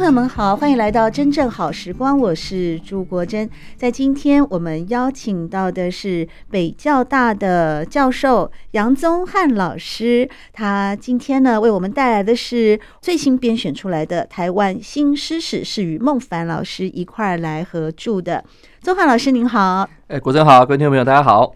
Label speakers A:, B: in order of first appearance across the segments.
A: 朋友们好，欢迎来到真正好时光，我是朱国珍。在今天，我们邀请到的是北教大的教授杨宗翰老师，他今天呢为我们带来的是最新编选出来的台湾新诗史，是与孟凡老师一块儿来合著的。宗翰老师您好，
B: 哎，国珍好，各位听众朋友大家好。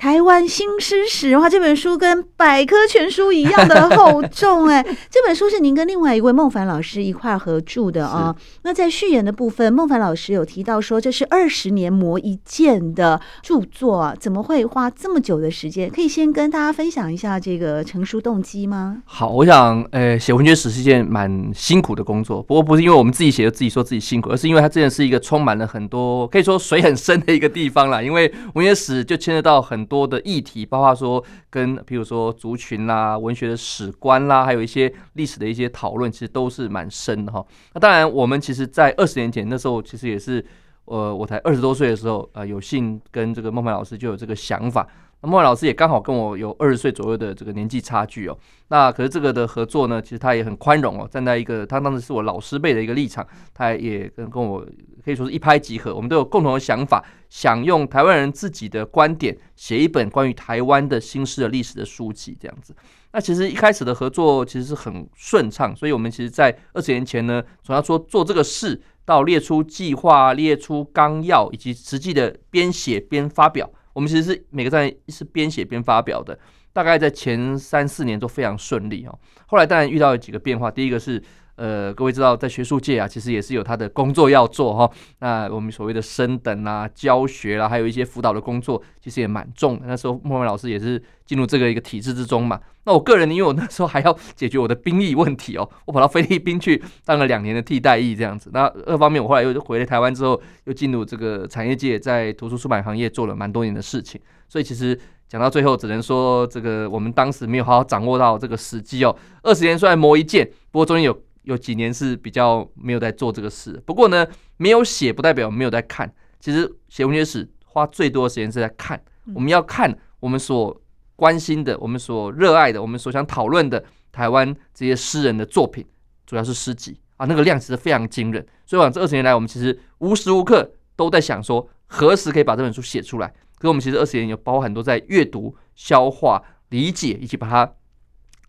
A: 台湾新诗史，哇，这本书跟百科全书一样的厚重哎！这本书是您跟另外一位孟凡老师一块合著的啊、哦。那在序言的部分，孟凡老师有提到说，这是二十年磨一剑的著作啊，怎么会花这么久的时间？可以先跟大家分享一下这个成书动机吗？
B: 好，我想，呃，写文学史是一件蛮辛苦的工作，不过不是因为我们自己写就自己说自己辛苦，而是因为它真的是一个充满了很多可以说水很深的一个地方啦。因为文学史就牵扯到很多的议题，包括说跟比如说族群啦、文学的史观啦，还有一些历史的一些讨论，其实都是蛮深的哈。那当然，我们其实，在二十年前那时候，其实也是呃，我才二十多岁的时候，呃，有幸跟这个孟凡老师就有这个想法。那莫凡老师也刚好跟我有二十岁左右的这个年纪差距哦。那可是这个的合作呢，其实他也很宽容哦，站在一个他当时是我老师辈的一个立场，他也跟跟我可以说是一拍即合。我们都有共同的想法，想用台湾人自己的观点写一本关于台湾的新式的历史的书籍，这样子。那其实一开始的合作其实是很顺畅，所以我们其实在二十年前呢，从要说做这个事到列出计划、列出纲要以及实际的边写边发表。我们其实是每个站是边写边发表的，大概在前三四年都非常顺利哦。后来当然遇到了几个变化，第一个是呃，各位知道在学术界啊，其实也是有他的工作要做哈。那我们所谓的升等啊、教学啦、啊，还有一些辅导的工作，其实也蛮重的。那时候莫凡老师也是进入这个一个体制之中嘛。那我个人，因为我那时候还要解决我的兵役问题哦，我跑到菲律宾去当了两年的替代役这样子。那二方面，我后来又回来台湾之后，又进入这个产业界，在图书出版行业做了蛮多年的事情。所以其实讲到最后，只能说这个我们当时没有好好掌握到这个时机哦。二十年虽然磨一剑，不过中间有。有几年是比较没有在做这个事，不过呢，没有写不代表没有在看。其实写文学史花最多的时间是在看，我们要看我们所关心的、我们所热爱的、我们所想讨论的台湾这些诗人的作品，主要是诗集啊，那个量其实非常惊人。所以，往这二十年来，我们其实无时无刻都在想说，何时可以把这本书写出来。可是我们其实二十年有包含很多在阅读、消化、理解，以及把它。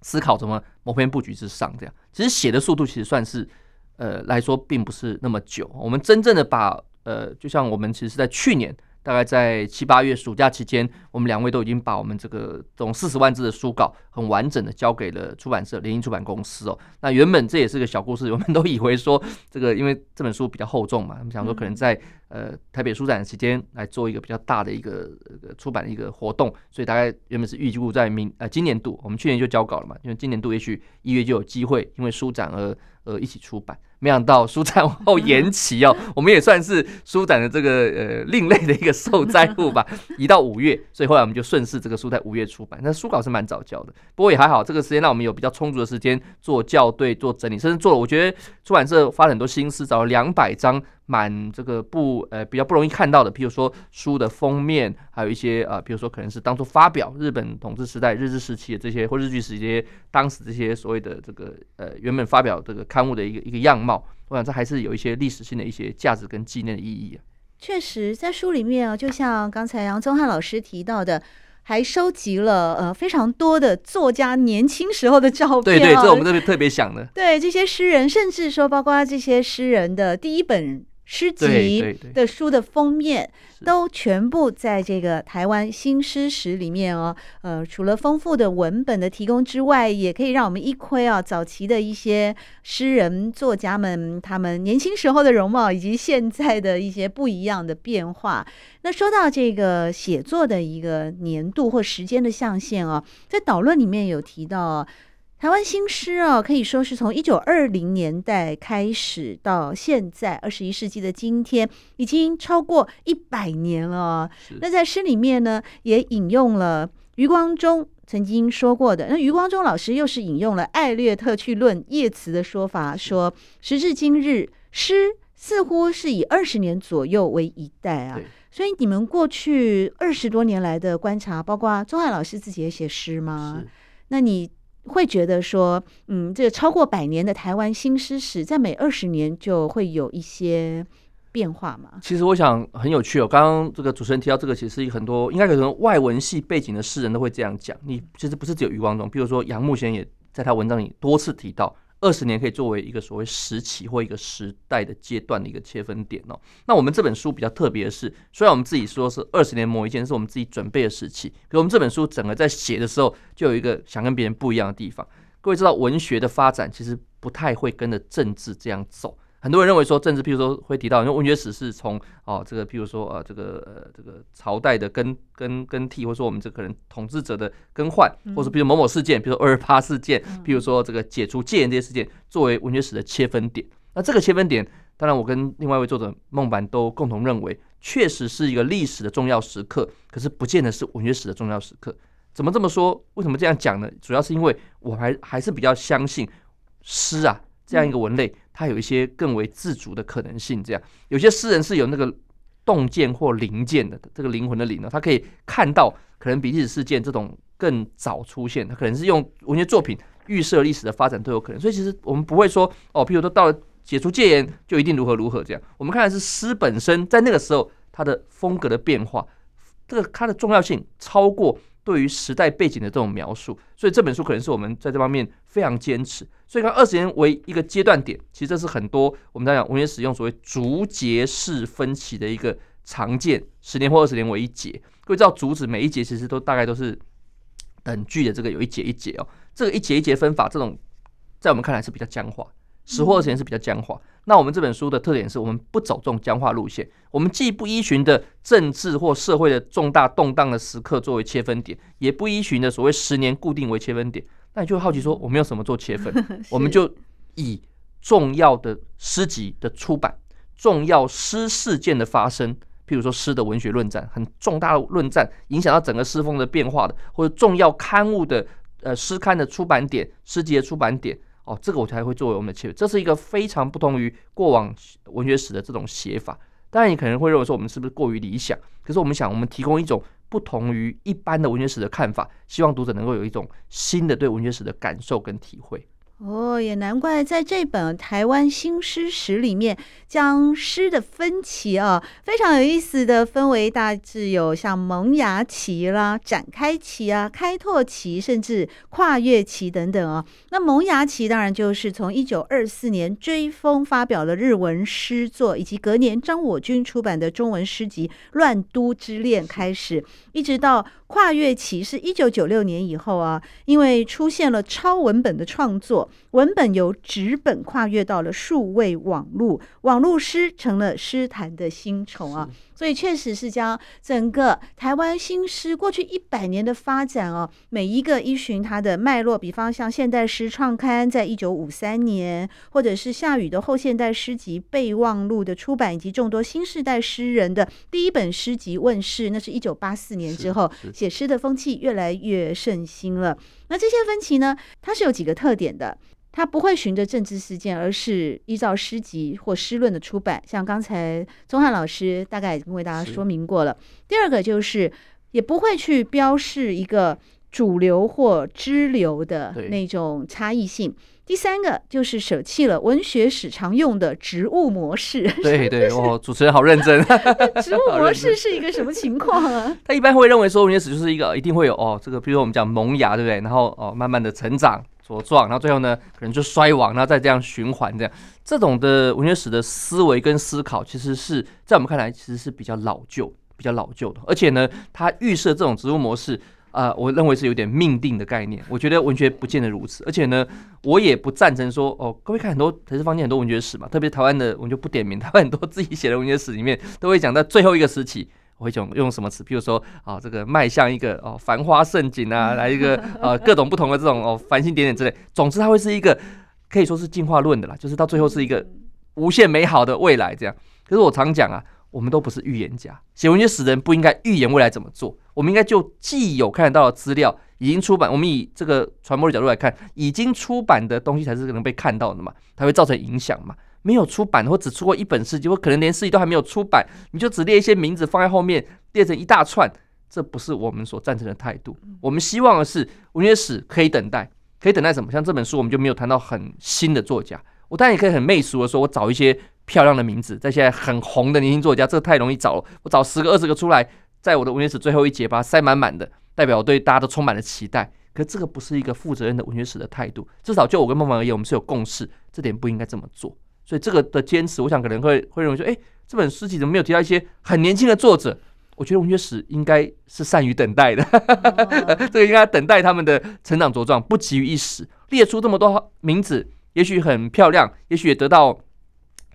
B: 思考怎么谋篇布局之上，这样其实写的速度其实算是，呃来说并不是那么久。我们真正的把呃，就像我们其实是在去年。大概在七八月暑假期间，我们两位都已经把我们这个总四十万字的书稿很完整的交给了出版社联经出版公司哦。那原本这也是个小故事，我们都以为说这个因为这本书比较厚重嘛，我们想说可能在呃台北书展的时间来做一个比较大的一个呃出版的一个活动，所以大概原本是预计在明呃今年度，我们去年就交稿了嘛，因为今年度也许一月就有机会因为书展而呃一起出版。没想到书展 后延期哦，我们也算是书展的这个呃另类的一个受灾户吧，移到五月，所以后来我们就顺势这个书在五月出版。那书稿是蛮早交的，不过也还好，这个时间让我们有比较充足的时间做校对、做整理，甚至做了我觉得出版社花了很多心思，找了两百张。蛮这个不呃比较不容易看到的，比如说书的封面，还有一些啊、呃，比如说可能是当初发表日本统治时代日治时期的这些或日据时期当时这些所谓的这个呃原本发表这个刊物的一个一个样貌，我想这还是有一些历史性的一些价值跟纪念的意义啊。
A: 确实，在书里面啊，就像刚才杨宗翰老师提到的。还收集了呃非常多的作家年轻时候的照片，哦，
B: 对对，这我们特别特别想的。
A: 对这些诗人，甚至说包括这些诗人的第一本诗集的书的封面，都全部在这个台湾新诗史里面哦。呃，除了丰富的文本的提供之外，也可以让我们一窥啊，早期的一些诗人作家们他们年轻时候的容貌，以及现在的一些不一样的变化。那说到这个写作的一个年度或时间的象限啊，在导论里面有提到。台湾新诗哦，可以说是从一九二零年代开始到现在二十一世纪的今天，已经超过一百年了。那在诗里面呢，也引用了余光中曾经说过的。那余光中老师又是引用了艾略特去论叶词的说法，说时至今日，诗似乎是以二十年左右为一代啊。所以你们过去二十多年来的观察，包括宗翰老师自己也写诗吗？那你？会觉得说，嗯，这个超过百年的台湾新诗史，在每二十年就会有一些变化嘛？
B: 其实我想很有趣哦。刚刚这个主持人提到这个，其实很多应该可能外文系背景的诗人都会这样讲。你其实不是只有余光中，比如说杨牧先也在他文章里多次提到。二十年可以作为一个所谓时期或一个时代的阶段的一个切分点哦。那我们这本书比较特别的是，虽然我们自己说是二十年磨一剑，是我们自己准备的时期，可我们这本书整个在写的时候，就有一个想跟别人不一样的地方。各位知道，文学的发展其实不太会跟着政治这样走。很多人认为说政治，譬如说会提到，因为文学史是从哦这个譬如说呃这个呃这个朝代的更更更替，或者说我们这可能统治者的更换，或者比如某某事件，比如说二二八事件，譬如说这个解除戒严这些事件，作为文学史的切分点。那这个切分点，当然我跟另外一位作者孟版都共同认为，确实是一个历史的重要时刻，可是不见得是文学史的重要时刻。怎么这么说？为什么这样讲呢？主要是因为我还还是比较相信诗啊。这样一个文类，它有一些更为自主的可能性。这样，有些诗人是有那个洞见或灵见的，这个灵魂的灵呢，他可以看到可能比历史事件这种更早出现，他可能是用文学作品预设历史的发展都有可能。所以，其实我们不会说哦，譬如说到了解除戒严就一定如何如何这样。我们看的是诗本身在那个时候它的风格的变化，这个它的重要性超过。对于时代背景的这种描述，所以这本书可能是我们在这方面非常坚持。所以看二十年为一个阶段点，其实这是很多我们在讲文学使用所谓竹节式分期的一个常见，十年或二十年为一节。各位知道竹子每一节其实都大概都是等距的，这个有一节一节哦，这个一节一节分法，这种在我们看来是比较僵化。十或二十年是比较僵化。那我们这本书的特点是我们不走这种僵化路线，我们既不依循的政治或社会的重大动荡的时刻作为切分点，也不依循的所谓十年固定为切分点。那你就会好奇说，我们用什么做切分？我们就以重要的诗集的出版、重要诗事件的发生，譬如说诗的文学论战，很重大的论战，影响到整个诗风的变化的，或者重要刊物的呃诗刊的出版点、诗集的出版点。哦，这个我才会作为我们的切入，这是一个非常不同于过往文学史的这种写法。当然，你可能会认为说我们是不是过于理想？可是我们想，我们提供一种不同于一般的文学史的看法，希望读者能够有一种新的对文学史的感受跟体会。
A: 哦，也难怪在这本台湾新诗史里面，将诗的分期啊，非常有意思的分为大致有像萌芽期啦、展开期啊、开拓期，甚至跨越期等等啊。那萌芽期当然就是从一九二四年追风发表的日文诗作，以及隔年张我军出版的中文诗集《乱都之恋》开始，一直到跨越期是一九九六年以后啊，因为出现了超文本的创作。文本由纸本跨越到了数位网络，网络诗成了诗坛的新宠啊！所以确实是将整个台湾新诗过去一百年的发展哦，每一个依循它的脉络，比方像现代诗创刊在一九五三年，或者是夏雨的后现代诗集备忘录的出版，以及众多新世代诗人的第一本诗集问世，那是一九八四年之后，写诗的风气越来越盛行了。那这些分歧呢，它是有几个特点的。它不会循着政治事件，而是依照诗集或诗论的出版。像刚才宗翰老师大概已经为大家说明过了。第二个就是，也不会去标示一个主流或支流的那种差异性。第三个就是舍弃了文学史常用的植物模式。
B: 对 对，哦，主持人好认真。
A: 植物模式是一个什么情况啊？
B: 他一般会认为说文学史就是一个一定会有哦，这个比如说我们讲萌芽，对不对？然后哦，慢慢的成长。所撞，然后最后呢可能就衰亡，然后再这样循环这样。这种的文学史的思维跟思考，其实是在我们看来其实是比较老旧、比较老旧的，而且呢，它预设这种植物模式。啊、我认为是有点命定的概念。我觉得文学不见得如此，而且呢，我也不赞成说哦，各位看很多台式坊间很多文学史嘛，特别台湾的，我就不点名，台湾很多自己写的文学史里面都会讲到最后一个时期，会讲用什么词，譬如说啊、这个迈向一个哦繁花盛景啊，来一个呃各种不同的这种哦繁星点点之类。总之，它会是一个可以说是进化论的啦，就是到最后是一个无限美好的未来这样。可是我常讲啊。我们都不是预言家，写文学史的人不应该预言未来怎么做。我们应该就既有看得到的资料已经出版，我们以这个传播的角度来看，已经出版的东西才是可能被看到的嘛，它会造成影响嘛。没有出版或只出过一本诗集，或可能连诗集都还没有出版，你就只列一些名字放在后面，列成一大串，这不是我们所赞成的态度。我们希望的是文学史可以等待，可以等待什么？像这本书，我们就没有谈到很新的作家。我当然也可以很媚俗的说，我找一些。漂亮的名字，在现在很红的年轻作家，这个太容易找了。我找十个、二十个出来，在我的文学史最后一节把它塞满满的，代表我对大家都充满了期待。可这个不是一个负责任的文学史的态度。至少就我跟孟凡而言，我们是有共识，这点不应该这么做。所以这个的坚持，我想可能会会认为说，哎，这本诗集怎么没有提到一些很年轻的作者？我觉得文学史应该是善于等待的，这个应该等待他们的成长茁壮，不急于一时。列出这么多名字，也许很漂亮，也许也得到。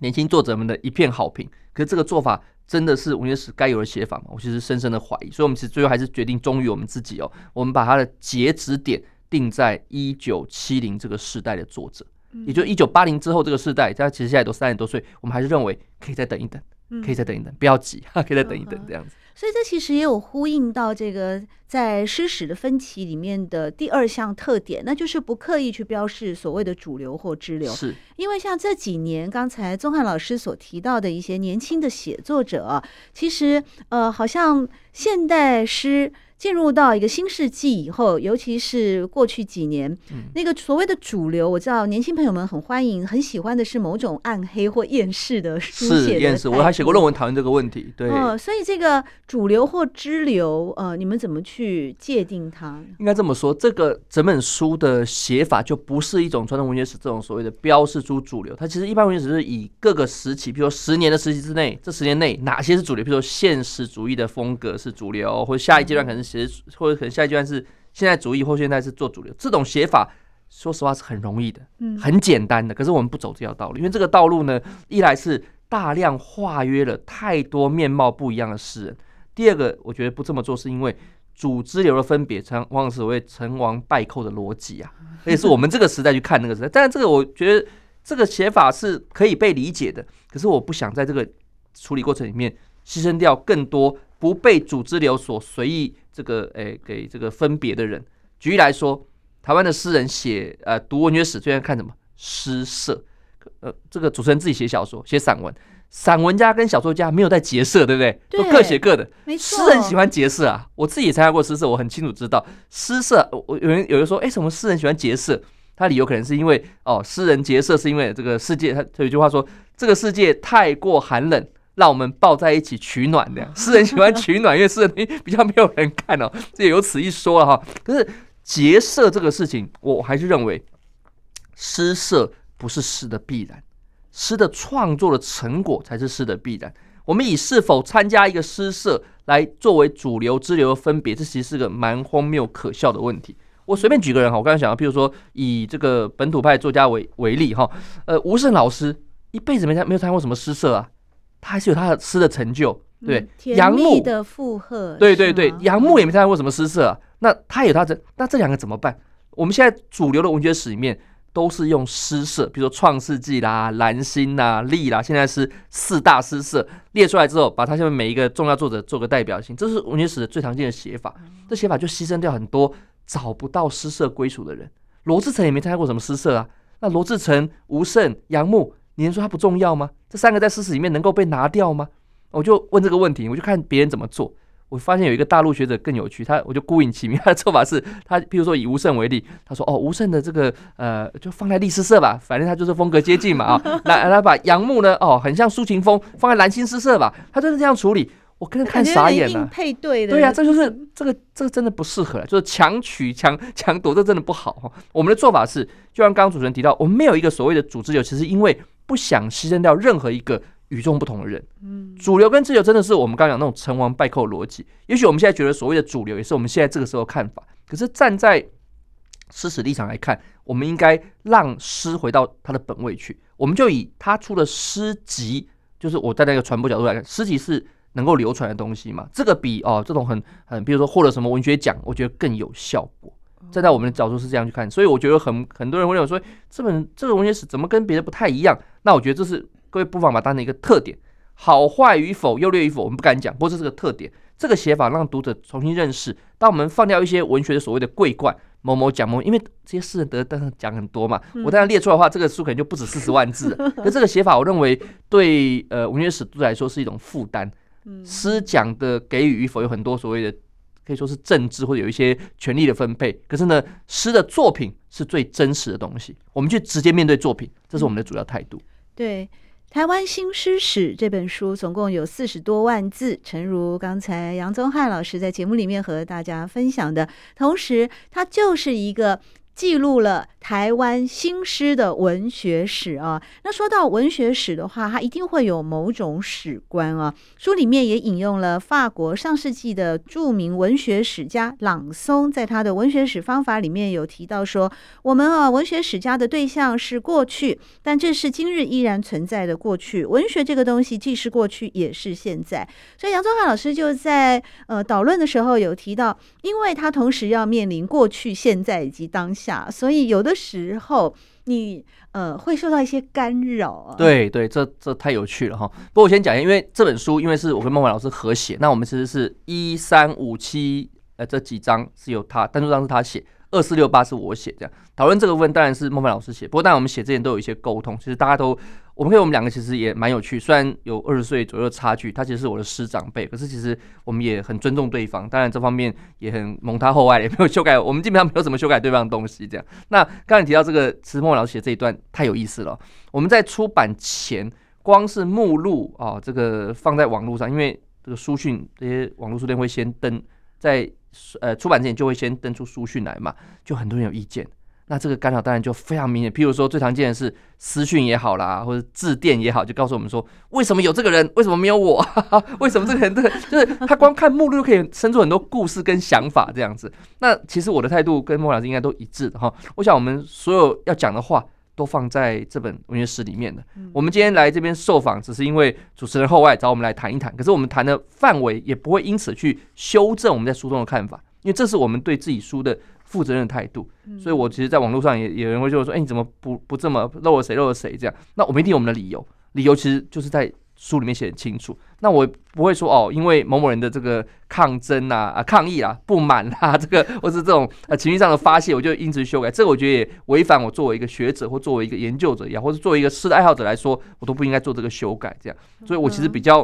B: 年轻作者们的一片好评，可是这个做法真的是文学史该有的写法吗？我其实深深的怀疑，所以我们其实最后还是决定忠于我们自己哦，我们把它的截止点定在一九七零这个世代的作者，也就一九八零之后这个世代，他其实现在都三十多岁，我们还是认为可以再等一等，可以再等一等，不要急，可以再等一等这样子。
A: 所以这其实也有呼应到这个在诗史的分歧里面的第二项特点，那就是不刻意去标示所谓的主流或支流。
B: 是，
A: 因为像这几年刚才宗翰老师所提到的一些年轻的写作者，其实呃，好像现代诗。进入到一个新世纪以后，尤其是过去几年，嗯、那个所谓的主流，我知道年轻朋友们很欢迎、很喜欢的是某种暗黑或厌世的书。
B: 是厌世，我还写过论文讨论这个问题。对，
A: 哦，所以这个主流或支流，呃，你们怎么去界定它？
B: 应该这么说，这个整本书的写法就不是一种传统文学史这种所谓的标示出主流，它其实一般文学史是以各个时期，比如说十年的时期之内，这十年内哪些是主流，比如说现实主义的风格是主流，或者下一阶段可能是。写或者可能下一阶段是现在主义，或现在是做主流，这种写法，说实话是很容易的，嗯很简单的。可是我们不走这条道路，因为这个道路呢，一来是大量化约了太多面貌不一样的诗人，第二个我觉得不这么做是因为主支流的分别，常往往是所谓成王败寇的逻辑啊，而且是我们这个时代去看那个时代。但是这个我觉得这个写法是可以被理解的，可是我不想在这个处理过程里面牺牲掉更多不被主支流所随意。这个诶、欸，给这个分别的人，举例来说，台湾的诗人写呃读文学史最爱看什么诗社，呃，这个主持人自己写小说、写散文，散文家跟小说家没有在结社，对不对？
A: 对，
B: 都各写各的。
A: 没错。
B: 诗人喜欢结社啊，我自己也参加过诗社，我很清楚知道诗社。我有人有人说，哎，什么诗人喜欢结社？他理由可能是因为哦，诗人结社是因为这个世界，他有一句话说，这个世界太过寒冷。让我们抱在一起取暖的，诗人喜欢取暖，因为诗人比较没有人看哦，这也有此一说了哈。可是结社这个事情，我还是认为诗社不是诗的必然，诗的创作的成果才是诗的必然。我们以是否参加一个诗社来作为主流支流的分别，这其实是个蛮荒谬可笑的问题。我随便举个人哈，我刚才想到，譬如说以这个本土派作家为为例哈，呃，吴晟老师一辈子没参没有参加过什么诗社啊。他还是有他的诗的成就，对。杨牧
A: 的附和，
B: 对对对，杨牧也没参加过什么诗社啊。那他有他的，那这两个怎么办？我们现在主流的文学史里面都是用诗社，比如说《创世纪》啦、兰心啦、力啦，现在是四大诗社列出来之后，把他下面每一个重要作者做个代表性，这是文学史的最常见的写法。这写法就牺牲掉很多找不到诗社归属的人。罗志成也没参加过什么诗社啊。那罗志成、吴胜、杨牧。你能说它不重要吗？这三个在诗词里面能够被拿掉吗？我就问这个问题，我就看别人怎么做。我发现有一个大陆学者更有趣，他我就孤影其名，他的做法是他，譬如说以吴胜为例，他说哦，吴胜的这个呃，就放在隶诗社吧，反正他就是风格接近嘛啊。来来把杨牧呢，哦，很像抒情风，放在兰心诗社吧，他就是这样处理。我跟人看傻眼了。
A: 配对的，
B: 对呀、啊，这就是这个这个真的不适合，就是强取强强夺，这真的不好。我们的做法是，就像刚刚主持人提到，我们没有一个所谓的组织流，其实因为不想牺牲掉任何一个与众不同的人。嗯，主流跟自由真的是我们刚刚讲那种成王败寇逻辑。也许我们现在觉得所谓的主流，也是我们现在这个时候看法。可是站在诗史立场来看，我们应该让诗回到它的本位去。我们就以他出的诗集，就是我在那个传播角度来看，诗集是能够流传的东西嘛？这个比哦这种很很，比如说获得什么文学奖，我觉得更有效果。站在我们的角度是这样去看，所以我觉得很很多人会认为说，这本这个文学史怎么跟别的不太一样？那我觉得这是各位不妨把它当成一个特点，好坏与否、优劣与否，我们不敢讲，不过这是个特点。这个写法让读者重新认识。当我们放掉一些文学的所谓的桂冠，某某讲某，因为这些诗人得当然讲很多嘛。我当然列出来的话，这个书可能就不止四十万字。可这个写法，我认为对呃文学史读者来说是一种负担。诗讲的给予与否有很多所谓的可以说是政治或者有一些权力的分配。可是呢，诗的作品是最真实的东西，我们去直接面对作品，这是我们的主要态度。
A: 对。台湾新诗史这本书总共有四十多万字，诚如刚才杨宗翰老师在节目里面和大家分享的，同时它就是一个。记录了台湾新诗的文学史啊。那说到文学史的话，它一定会有某种史观啊。书里面也引用了法国上世纪的著名文学史家朗松，在他的文学史方法里面有提到说，我们啊，文学史家的对象是过去，但这是今日依然存在的过去。文学这个东西既是过去，也是现在。所以杨宗翰老师就在呃导论的时候有提到，因为他同时要面临过去、现在以及当下。所以有的时候你呃会受到一些干扰啊。
B: 对对，这这太有趣了哈。不过我先讲一下，因为这本书因为是我跟孟凡老师合写，那我们其实是一三五七呃这几章是由他单独章是他写。二四六八是我写，这样讨论这个部分当然是孟凡老师写。不过当然我们写之前都有一些沟通，其实大家都，我们可以我们两个其实也蛮有趣。虽然有二十岁左右差距，他其实是我的师长辈，可是其实我们也很尊重对方。当然这方面也很蒙他厚爱，也没有修改。我们基本上没有怎么修改对方的东西。这样，那刚才提到这个，其实孟凡老师写这一段太有意思了。我们在出版前，光是目录啊，这个放在网络上，因为这个书讯这些网络书店会先登在。呃，出版之前就会先登出书讯来嘛，就很多人有意见，那这个干扰当然就非常明显。譬如说，最常见的是私讯也好啦，或者致电也好，就告诉我们说，为什么有这个人，为什么没有我？为什么这个人 这个就是他光看目录就可以生出很多故事跟想法这样子。那其实我的态度跟莫老师应该都一致的哈。我想我们所有要讲的话。都放在这本文学史里面的。我们今天来这边受访，只是因为主持人厚爱找我们来谈一谈。可是我们谈的范围也不会因此去修正我们在书中的看法，因为这是我们对自己书的负责任的态度。所以我其实，在网络上也有人会就说：“哎，你怎么不不这么漏了谁漏了谁？”这样，那我们一定有我们的理由，理由其实就是在。书里面写很清楚，那我不会说哦，因为某某人的这个抗争啊、啊抗议啊、不满啊，这个或是这种呃情绪上的发泄，我就因此修改。这个我觉得也违反我作为一个学者或作为一个研究者也好，或者作为一个诗的爱好者来说，我都不应该做这个修改。这样，所以我其实比较，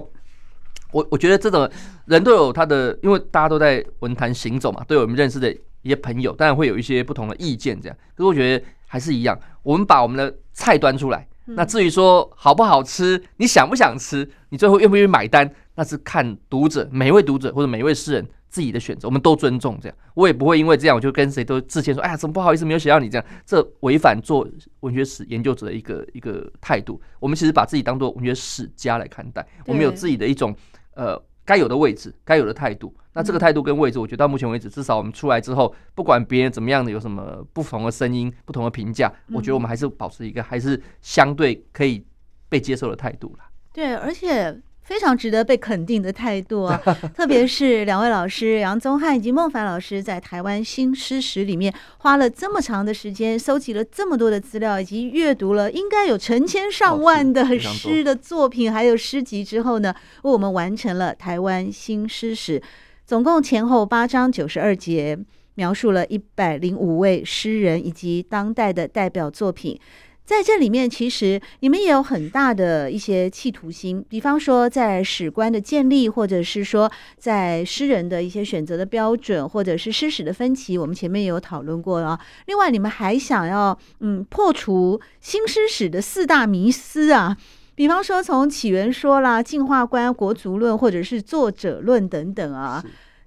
B: 我我觉得这种人都有他的，因为大家都在文坛行走嘛，都有我们认识的一些朋友，当然会有一些不同的意见。这样，可是我觉得还是一样，我们把我们的菜端出来。那至于说好不好吃，你想不想吃，你最后愿不愿意买单，那是看读者每一位读者或者每一位诗人自己的选择，我们都尊重这样。我也不会因为这样我就跟谁都致歉说，哎呀，怎么不好意思没有写到你这样，这违反做文学史研究者的一个一个态度。我们其实把自己当做文学史家来看待，我们有自己的一种呃。该有的位置，该有的态度。那这个态度跟位置，我觉得到目前为止，至少我们出来之后，不管别人怎么样的，有什么不同的声音、不同的评价，我觉得我们还是保持一个还是相对可以被接受的态度啦。
A: 对，而且。非常值得被肯定的态度啊！特别是两位老师杨宗翰以及孟凡老师，在台湾新诗史里面花了这么长的时间，搜集了这么多的资料，以及阅读了应该有成千上万的诗的作品，还有诗集之后呢，为我们完成了台湾新诗史，总共前后八章九十二节，描述了一百零五位诗人以及当代的代表作品。在这里面，其实你们也有很大的一些企图心，比方说在史观的建立，或者是说在诗人的一些选择的标准，或者是诗史的分歧，我们前面也有讨论过啊。另外，你们还想要嗯破除新诗史的四大迷思啊，比方说从起源说啦、进化观、国族论，或者是作者论等等啊。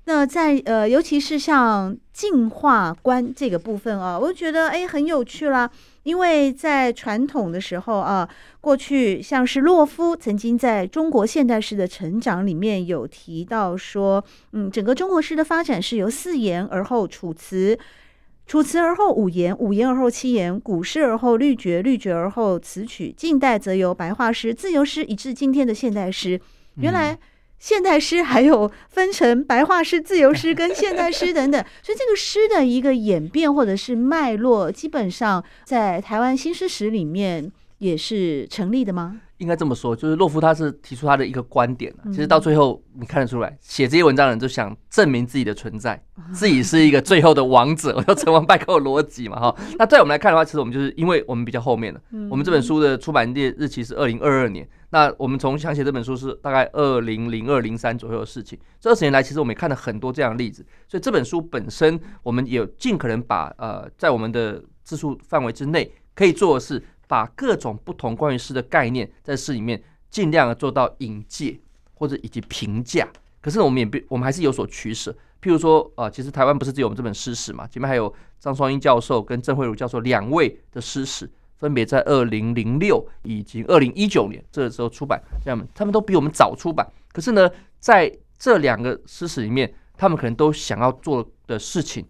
A: 那在呃，尤其是像进化观这个部分啊，我就觉得哎很有趣啦。因为在传统的时候啊，过去像是洛夫曾经在中国现代诗的成长里面有提到说，嗯，整个中国诗的发展是由四言而后楚辞，楚辞而后五言，五言而后七言，古诗而后律绝，律绝而后词曲，近代则由白话诗、自由诗以至今天的现代诗。原来。嗯现代诗还有分成白话诗、自由诗跟现代诗等等，所以这个诗的一个演变或者是脉络，基本上在台湾新诗史里面也是成立的吗？
B: 应该这么说，就是洛夫他是提出他的一个观点，其实到最后你看得出来，写这些文章的人就想证明自己的存在，自己是一个最后的王者，叫成王败寇的逻辑嘛哈。那在我们来看的话，其实我们就是因为我们比较后面了，我们这本书的出版日日期是二零二二年，那我们从想写这本书是大概二零零二零三左右的事情。这二十年来，其实我们也看了很多这样的例子，所以这本书本身我们也尽可能把呃在我们的字数范围之内可以做的是。把各种不同关于诗的概念，在诗里面尽量的做到引介或者以及评价。可是我们也不，我们还是有所取舍。譬如说，啊，其实台湾不是只有我们这本诗史嘛，前面还有张双英教授跟郑慧茹教授两位的诗史，分别在二零零六以及二零一九年这个时候出版。这样，他们都比我们早出版。可是呢，在这两个诗史里面，他们可能都想要做的事情。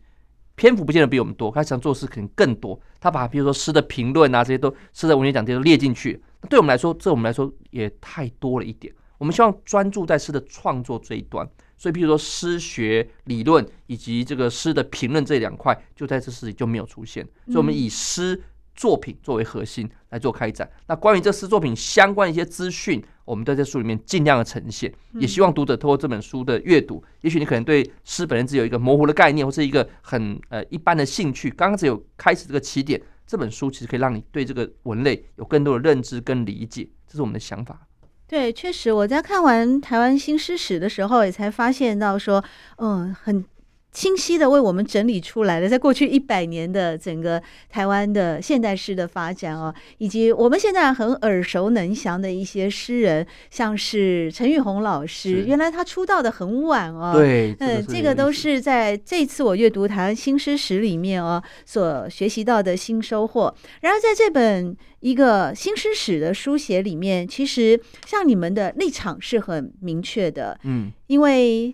B: 篇幅不见得比我们多，他想做的事可能更多。他把比如说诗的评论啊这些都诗的文学奖这些都列进去。那对我们来说，这我们来说也太多了一点。我们希望专注在诗的创作这一端，所以比如说诗学理论以及这个诗的评论这两块，就在这诗里就没有出现。所以我们以诗作品作为核心来做开展。那关于这诗作品相关的一些资讯，我们都在这书里面尽量的呈现，也希望读者透过这本书的阅读，也许你可能对诗本身只有一个模糊的概念，或是一个很呃一般的兴趣，刚刚只有开始这个起点。这本书其实可以让你对这个文类有更多的认知跟理解，这是我们的想法。
A: 对，确实我在看完台湾新诗史的时候，也才发现到说，嗯，很。清晰的为我们整理出来了，在过去一百年的整个台湾的现代诗的发展哦，以及我们现在很耳熟能详的一些诗人，像是陈玉红老师，原来他出道的很晚哦。
B: 对，
A: 嗯，这个都是在这次我阅读台湾新诗史里面哦所学习到的新收获。然而，在这本一个新诗史的书写里面，其实像你们的立场是很明确的，嗯，因为。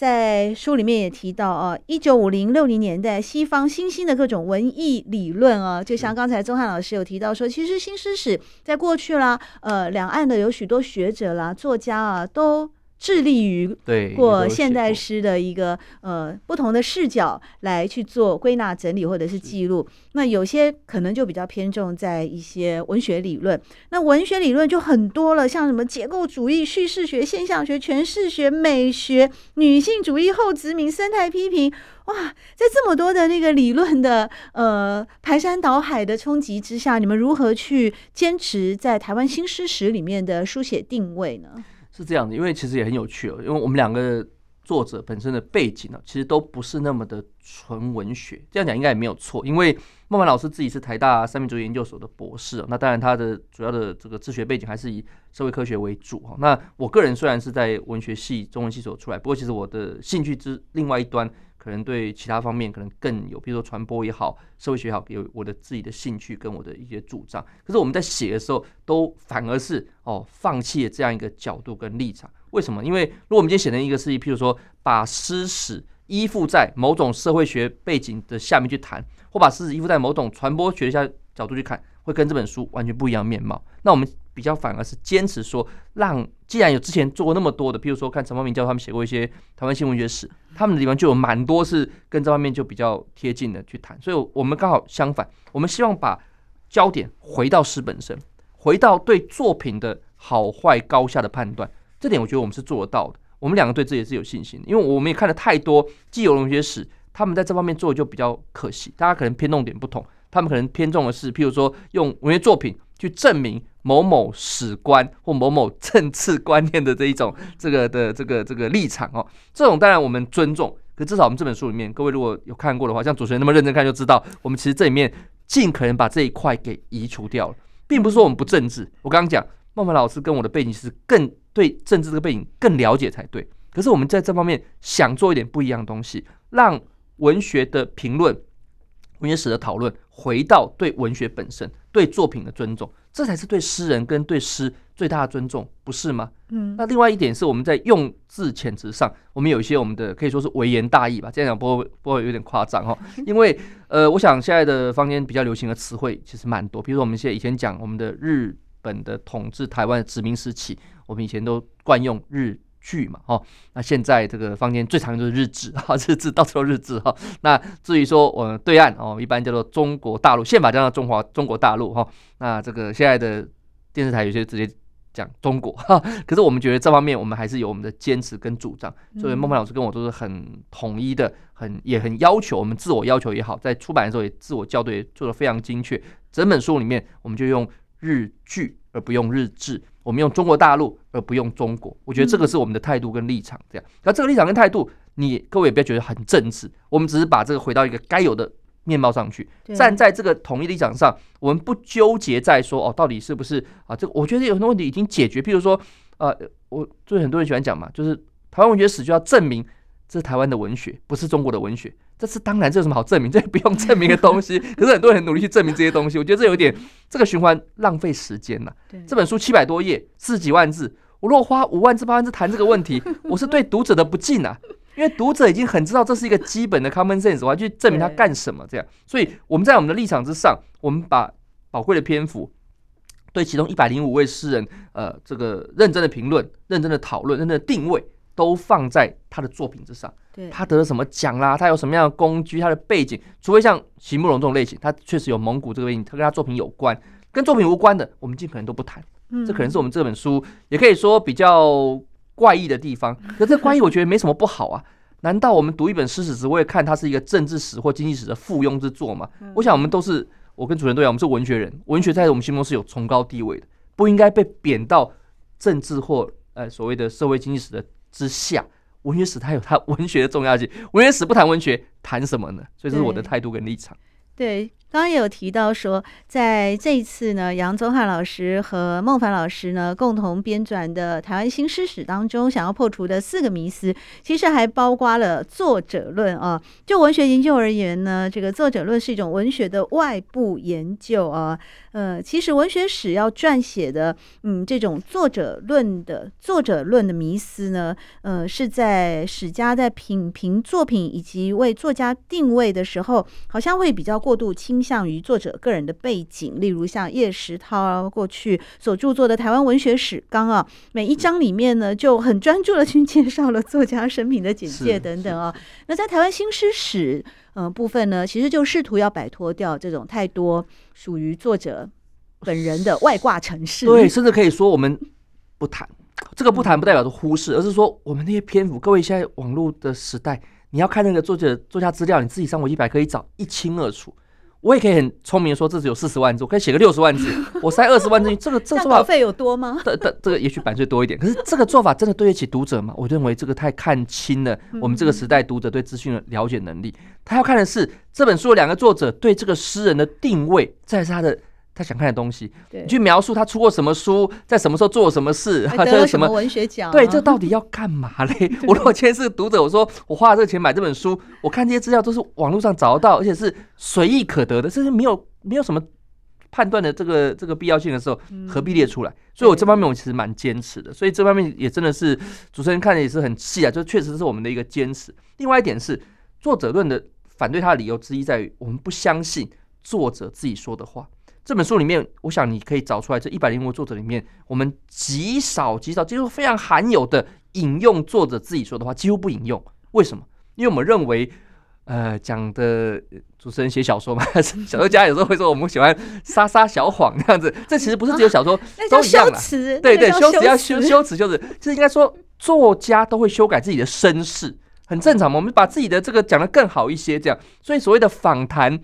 A: 在书里面也提到啊，一九五零六零年代西方新兴的各种文艺理论啊，就像刚才宗汉老师有提到说，其实新诗史在过去啦，呃，两岸的有许多学者啦、作家啊，都。致力于对过现代诗的一个呃不同的视角来去做归纳整理或者是记录。那有些可能就比较偏重在一些文学理论。那文学理论就很多了，像什么结构主义、叙事学、现象学、诠释学、美学、女性主义、后殖民、生态批评。哇，在这么多的那个理论的呃排山倒海的冲击之下，你们如何去坚持在台湾新诗史里面的书写定位呢？
B: 是这样的，因为其实也很有趣哦，因为我们两个作者本身的背景呢，其实都不是那么的纯文学。这样讲应该也没有错，因为孟凡老师自己是台大三民主义研究所的博士，那当然他的主要的这个自学背景还是以社会科学为主哈。那我个人虽然是在文学系、中文系所出来，不过其实我的兴趣之另外一端。可能对其他方面可能更有，比如说传播也好，社会学也好，有我的自己的兴趣跟我的一些主张。可是我们在写的时候，都反而是哦，放弃了这样一个角度跟立场。为什么？因为如果我们今天写成一个是，譬如说把诗史依附在某种社会学背景的下面去谈，或把诗史依附在某种传播学下角度去看，会跟这本书完全不一样面貌。那我们。比较反而是坚持说，让既然有之前做过那么多的，譬如说看陈方明教授他们写过一些台湾新文学史，他们的地方就有蛮多是跟这方面就比较贴近的去谈，所以我们刚好相反，我们希望把焦点回到诗本身，回到对作品的好坏高下的判断，这点我觉得我们是做得到的。我们两个对这也是有信心的，因为我们也看了太多既有文学史，他们在这方面做的就比较可惜，大家可能偏重点不同，他们可能偏重的是譬如说用文学作品去证明。某某史观或某某政治观念的这一种这个的这个这个立场哦，这种当然我们尊重，可至少我们这本书里面，各位如果有看过的话，像主持人那么认真看就知道，我们其实这里面尽可能把这一块给移除掉了，并不是说我们不政治。我刚刚讲，孟凡老师跟我的背景是更对政治这个背景更了解才对。可是我们在这方面想做一点不一样的东西，让文学的评论、文学史的讨论回到对文学本身、对作品的尊重，这才是对诗人跟对诗最大的尊重，不是吗？嗯。那另外一点是我们在用字遣词上，我们有一些我们的可以说是微言大义吧，这样讲不会不会有点夸张哈？因为呃，我想现在的坊间比较流行的词汇其实蛮多，比如说我们现在以前讲我们的日本的统治台湾的殖民时期，我们以前都惯用日。剧嘛，哈，那现在这个坊间最常用就是日志，哈，日志到处都日志，哈。那至于说我们对岸哦，一般叫做中国大陆，宪法叫做中华中国大陆，哈。那这个现在的电视台有些直接讲中国，哈。可是我们觉得这方面我们还是有我们的坚持跟主张，所以孟凡老师跟我都是很统一的，很也很要求我们自我要求也好，在出版的时候也自我校对做的非常精确。整本书里面我们就用日剧而不用日治。我们用中国大陆而不用中国，我觉得这个是我们的态度跟立场。这样，那这个立场跟态度，你各位也不要觉得很政治，我们只是把这个回到一个该有的面貌上去，站在这个统一立场上，我们不纠结在说哦，到底是不是啊？这个我觉得有很多问题已经解决，譬如说，呃，我对很多人喜欢讲嘛，就是台湾文学史就要证明这是台湾的文学，不是中国的文学。这是当然，这有什么好证明？这不用证明的东西。可是很多人很努力去证明这些东西，我觉得这有点这个循环浪费时间了。这本书七百多页，四十几万字，我如果花五万字、八万字谈这个问题，我是对读者的不敬啊！因为读者已经很知道这是一个基本的 common sense，我还去证明它干什么？这样，所以我们在我们的立场之上，我们把宝贵的篇幅对其中一百零五位诗人，呃，这个认真的评论、认真的讨论、认真的定位。都放在他的作品之上，对他得了什么奖啦？他有什么样的功绩？他的背景，除非像席慕蓉这种类型，他确实有蒙古这个背景，他跟他作品有关，跟作品无关的，我们尽可能都不谈。这可能是我们这本书也可以说比较怪异的地方。可这怪异，我觉得没什么不好啊。难道我们读一本诗史只为看它是一个政治史或经济史的附庸之作吗？我想我们都是，我跟主持人都一样，我们是文学人，文学在我们心中是有崇高地位的，不应该被贬到政治或呃所谓的社会经济史的。之下，文学史它有它文学的重要性。文学史不谈文学，谈什么呢？所以这是我的态度跟立
A: 场。对。刚刚也有提到说，在这一次呢，杨宗翰老师和孟凡老师呢共同编撰的《台湾新诗史》当中，想要破除的四个迷思，其实还包括了作者论啊。就文学研究而言呢，这个作者论是一种文学的外部研究啊。呃，其实文学史要撰写的，嗯，这种作者论的作者论的迷思呢，呃，是在史家在品评作品以及为作家定位的时候，好像会比较过度轻。倾向于作者个人的背景，例如像叶石涛过去所著作的《台湾文学史纲》啊，每一章里面呢就很专注的去介绍了作家生平的简介等等啊。那在台湾新诗史嗯部分呢，其实就试图要摆脱掉这种太多属于作者本人的外挂城市。
B: 对，甚至可以说我们不谈这个，不谈不代表是忽视，而是说我们那些篇幅，各位现在网络的时代，你要看那个作者作家资料，你自己上维基百科可以找一清二楚。我也可以很聪明的说，这只有四十万字，我可以写个六十万字，我塞二十万字，这个这个做法
A: 费有多吗？
B: 这这这个也许版税多一点，可是这个做法真的对得起读者吗？我认为这个太看清了我们这个时代读者对资讯的了解能力。他要看的是这本书的两个作者对这个诗人的定位，再是他的。他想看的东西，你去描述他出过什么书，在什么时候做了什么事，
A: 他 得了什么文学奖？
B: 对，这到底要干嘛嘞？我如果今天是读者，我说我花了这个钱买这本书，我看这些资料都是网络上找得到，而且是随意可得的，这是没有没有什么判断的这个这个必要性的时候，何必列出来？所以我这方面我其实蛮坚持的，所以这方面也真的是主持人看的也是很细啊，就确实是我们的一个坚持。另外一点是作者论的反对他的理由之一在于，我们不相信作者自己说的话。这本书里面，我想你可以找出来，这一百零五个作者里面，我们极少极少，几乎非常罕有的引用作者自己说的话，几乎不引用。为什么？因为我们认为，呃，讲的主持人写小说嘛，小说家有时候会说，我们喜欢撒撒小谎这样子。这其实不是只有小说，都一样啦。对对，修辞要修修辞，就是就是应该说，作家都会修改自己的身世，很正常嘛。我们把自己的这个讲的更好一些，这样。所以所谓的访谈。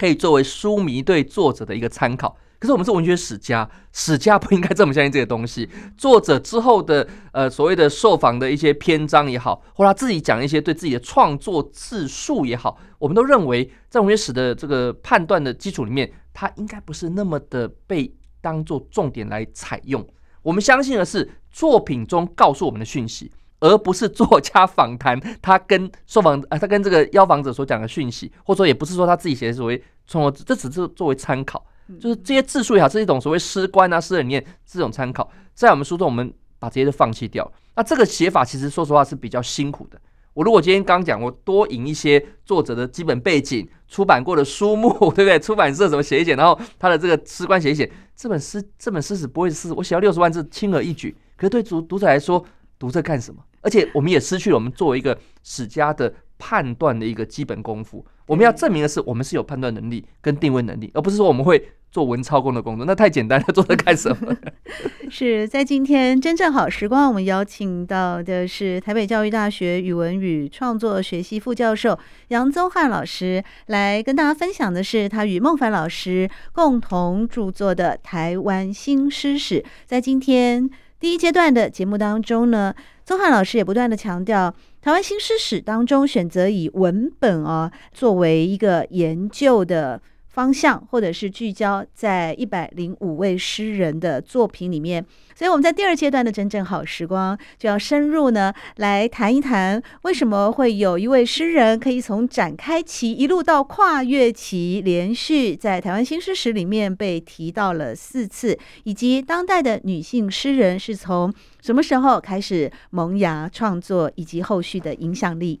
B: 可以作为书迷对作者的一个参考，可是我们是文学史家，史家不应该这么相信这些东西。作者之后的呃所谓的受访的一些篇章也好，或他自己讲一些对自己的创作自述也好，我们都认为在文学史的这个判断的基础里面，他应该不是那么的被当做重点来采用。我们相信的是作品中告诉我们的讯息，而不是作家访谈他跟受访啊，他跟这个邀访者所讲的讯息，或者说也不是说他自己写的所谓创作，这只是作为参考。就是这些字数也好，是一种所谓诗观啊、诗人里面这种参考，在我们书中，我们把这些都放弃掉。那这个写法其实说实话是比较辛苦的。我如果今天刚讲，我多引一些作者的基本背景、出版过的书目，对不对？出版社怎么写一写，然后他的这个诗观写一写，这本诗这本诗史不会是我写到六十万字轻而易举。可是对读读者来说，读这干什么？而且我们也失去了我们作为一个史家的判断的一个基本功夫。我们要证明的是，我们是有判断能力跟定位能力，而不是说我们会。做文操工的工作，那太简单了，做这干什么？
A: 是在今天真正好时光，我们邀请到的是台北教育大学语文与创作学系副教授杨宗翰老师，来跟大家分享的是他与孟凡老师共同著作的《台湾新诗史》。在今天第一阶段的节目当中呢，宗翰老师也不断的强调，《台湾新诗史》当中选择以文本啊作为一个研究的。方向，或者是聚焦在一百零五位诗人的作品里面，所以我们在第二阶段的真正好时光就要深入呢来谈一谈，为什么会有一位诗人可以从展开期一路到跨越期，连续在台湾新诗史里面被提到了四次，以及当代的女性诗人是从什么时候开始萌芽创作，以及后续的影响力。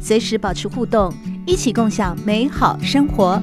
A: 随时保持互动，一起共享美好生活。